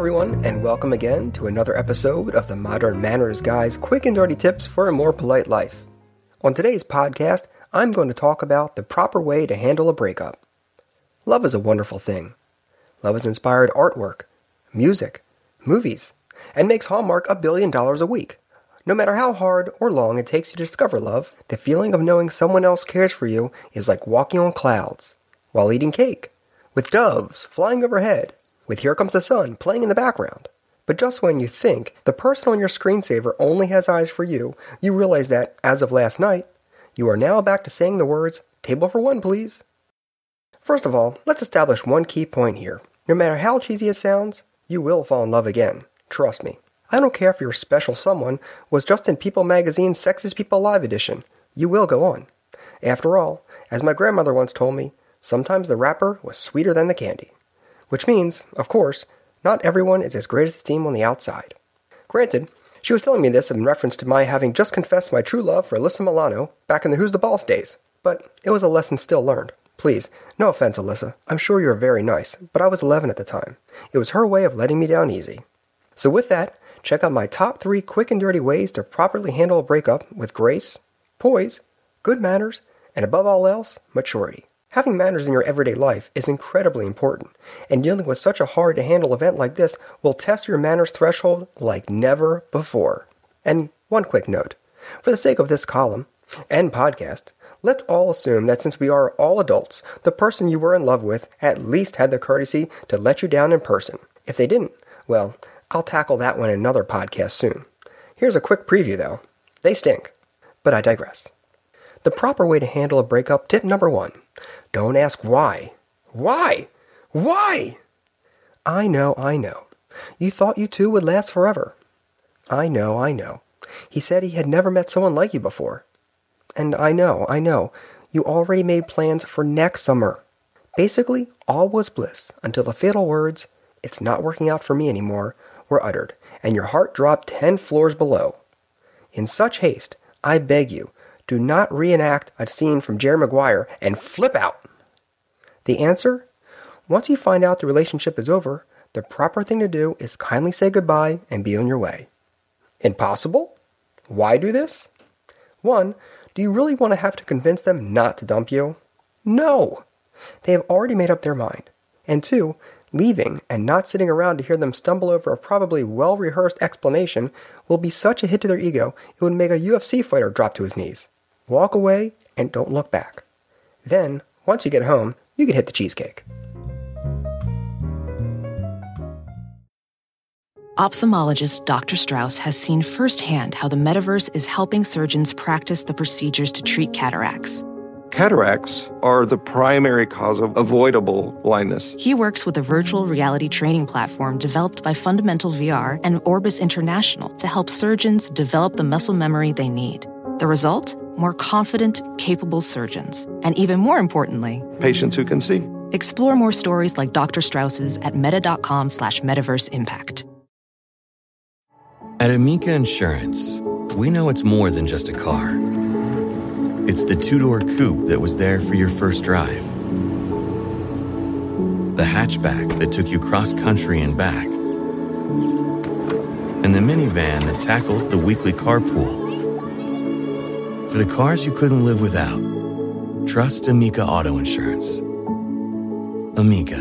Everyone, and welcome again to another episode of the Modern Manners Guy's quick and dirty tips for a more polite life. On today's podcast, I'm going to talk about the proper way to handle a breakup. Love is a wonderful thing. Love has inspired artwork, music, movies, and makes Hallmark a billion dollars a week. No matter how hard or long it takes you to discover love, the feeling of knowing someone else cares for you is like walking on clouds while eating cake, with doves flying overhead, with Here Comes the Sun playing in the background. But just when you think the person on your screensaver only has eyes for you, you realize that, as of last night, you are now back to saying the words, Table for one, please. First of all, let's establish one key point here. No matter how cheesy it sounds, you will fall in love again. Trust me. I don't care if your special someone was just in People magazine's Sexiest People Alive edition. You will go on. After all, as my grandmother once told me, sometimes the wrapper was sweeter than the candy. Which means, of course, not everyone is as great as they seem on the outside. Granted, she was telling me this in reference to my having just confessed my true love for Alyssa Milano back in the Who's the Boss days, but it was a lesson still learned. Please, no offense, Alyssa. I'm sure you're very nice, but I was 11 at the time. It was her way of letting me down easy. So, with that, check out my top three quick and dirty ways to properly handle a breakup with grace, poise, good manners, and above all else, maturity. Having manners in your everyday life is incredibly important, and dealing with such a hard to handle event like this will test your manners threshold like never before. And one quick note for the sake of this column and podcast, let's all assume that since we are all adults, the person you were in love with at least had the courtesy to let you down in person. If they didn't, well, I'll tackle that one in another podcast soon. Here's a quick preview though. They stink. But I digress. The proper way to handle a breakup tip number one don't ask why. Why? Why? I know, I know. You thought you two would last forever. I know, I know. He said he had never met someone like you before. And I know, I know. You already made plans for next summer. Basically, all was bliss until the fatal words, It's not working out for me anymore, were uttered, and your heart dropped ten floors below. In such haste, I beg you, do not reenact a scene from Jerry Maguire and flip out. The answer? Once you find out the relationship is over, the proper thing to do is kindly say goodbye and be on your way. Impossible? Why do this? One, do you really want to have to convince them not to dump you? No! They have already made up their mind. And two, leaving and not sitting around to hear them stumble over a probably well rehearsed explanation will be such a hit to their ego it would make a UFC fighter drop to his knees. Walk away and don't look back. Then, once you get home, you can hit the cheesecake. Ophthalmologist Dr. Strauss has seen firsthand how the metaverse is helping surgeons practice the procedures to treat cataracts. Cataracts are the primary cause of avoidable blindness. He works with a virtual reality training platform developed by Fundamental VR and Orbis International to help surgeons develop the muscle memory they need. The result? More confident, capable surgeons. And even more importantly, Patients who can see. explore more stories like Dr. Strauss's at meta.com slash metaverse impact. At Amica Insurance, we know it's more than just a car. It's the two door coupe that was there for your first drive, the hatchback that took you cross country and back, and the minivan that tackles the weekly carpool. For the cars you couldn't live without, trust Amica Auto Insurance. Amica,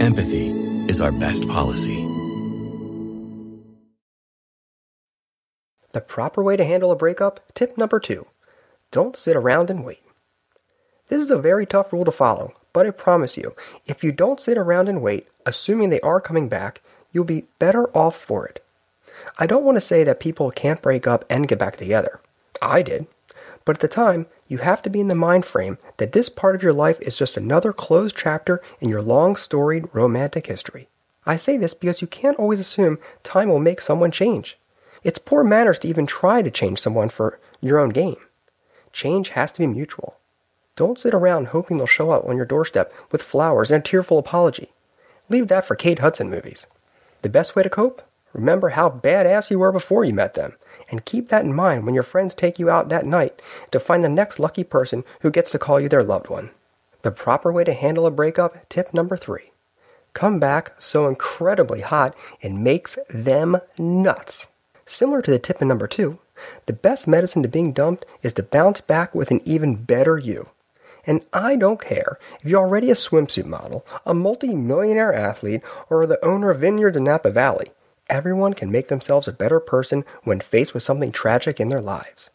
empathy is our best policy. The proper way to handle a breakup, tip number two don't sit around and wait. This is a very tough rule to follow, but I promise you, if you don't sit around and wait, assuming they are coming back, you'll be better off for it. I don't want to say that people can't break up and get back together. I did. But at the time, you have to be in the mind frame that this part of your life is just another closed chapter in your long storied romantic history. I say this because you can't always assume time will make someone change. It's poor manners to even try to change someone for your own gain. Change has to be mutual. Don't sit around hoping they'll show up on your doorstep with flowers and a tearful apology. Leave that for Kate Hudson movies. The best way to cope? Remember how badass you were before you met them, and keep that in mind when your friends take you out that night to find the next lucky person who gets to call you their loved one. The proper way to handle a breakup, tip number three. Come back so incredibly hot it makes them nuts. Similar to the tip in number two, the best medicine to being dumped is to bounce back with an even better you. And I don't care if you're already a swimsuit model, a multi millionaire athlete, or the owner of vineyards in Napa Valley. Everyone can make themselves a better person when faced with something tragic in their lives.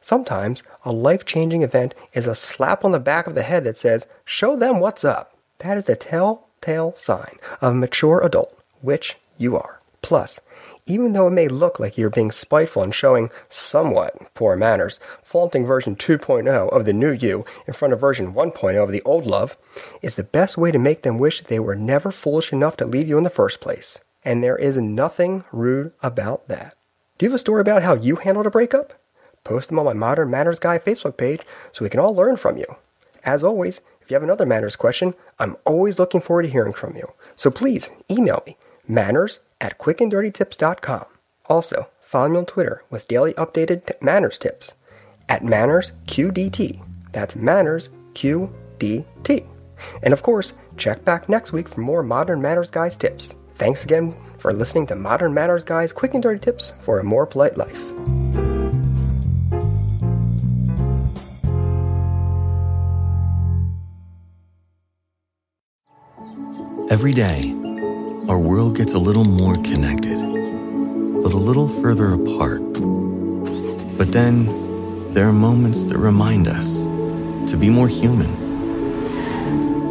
Sometimes a life changing event is a slap on the back of the head that says, Show them what's up. That is the telltale sign of a mature adult, which you are. Plus, even though it may look like you're being spiteful and showing somewhat poor manners, flaunting version 2.0 of the new you in front of version 1.0 of the old love is the best way to make them wish they were never foolish enough to leave you in the first place. And there is nothing rude about that. Do you have a story about how you handled a breakup? Post them on my Modern Manners Guy Facebook page so we can all learn from you. As always, if you have another manners question, I'm always looking forward to hearing from you. So please email me, manners at quickanddirtytips.com. Also, follow me on Twitter with daily updated t- manners tips at mannersqdt. That's manners QDT. And of course, check back next week for more Modern Manners Guys tips. Thanks again for listening to Modern Manners Guys Quick and Dirty Tips for a More Polite Life. Every day, our world gets a little more connected, but a little further apart. But then, there are moments that remind us to be more human.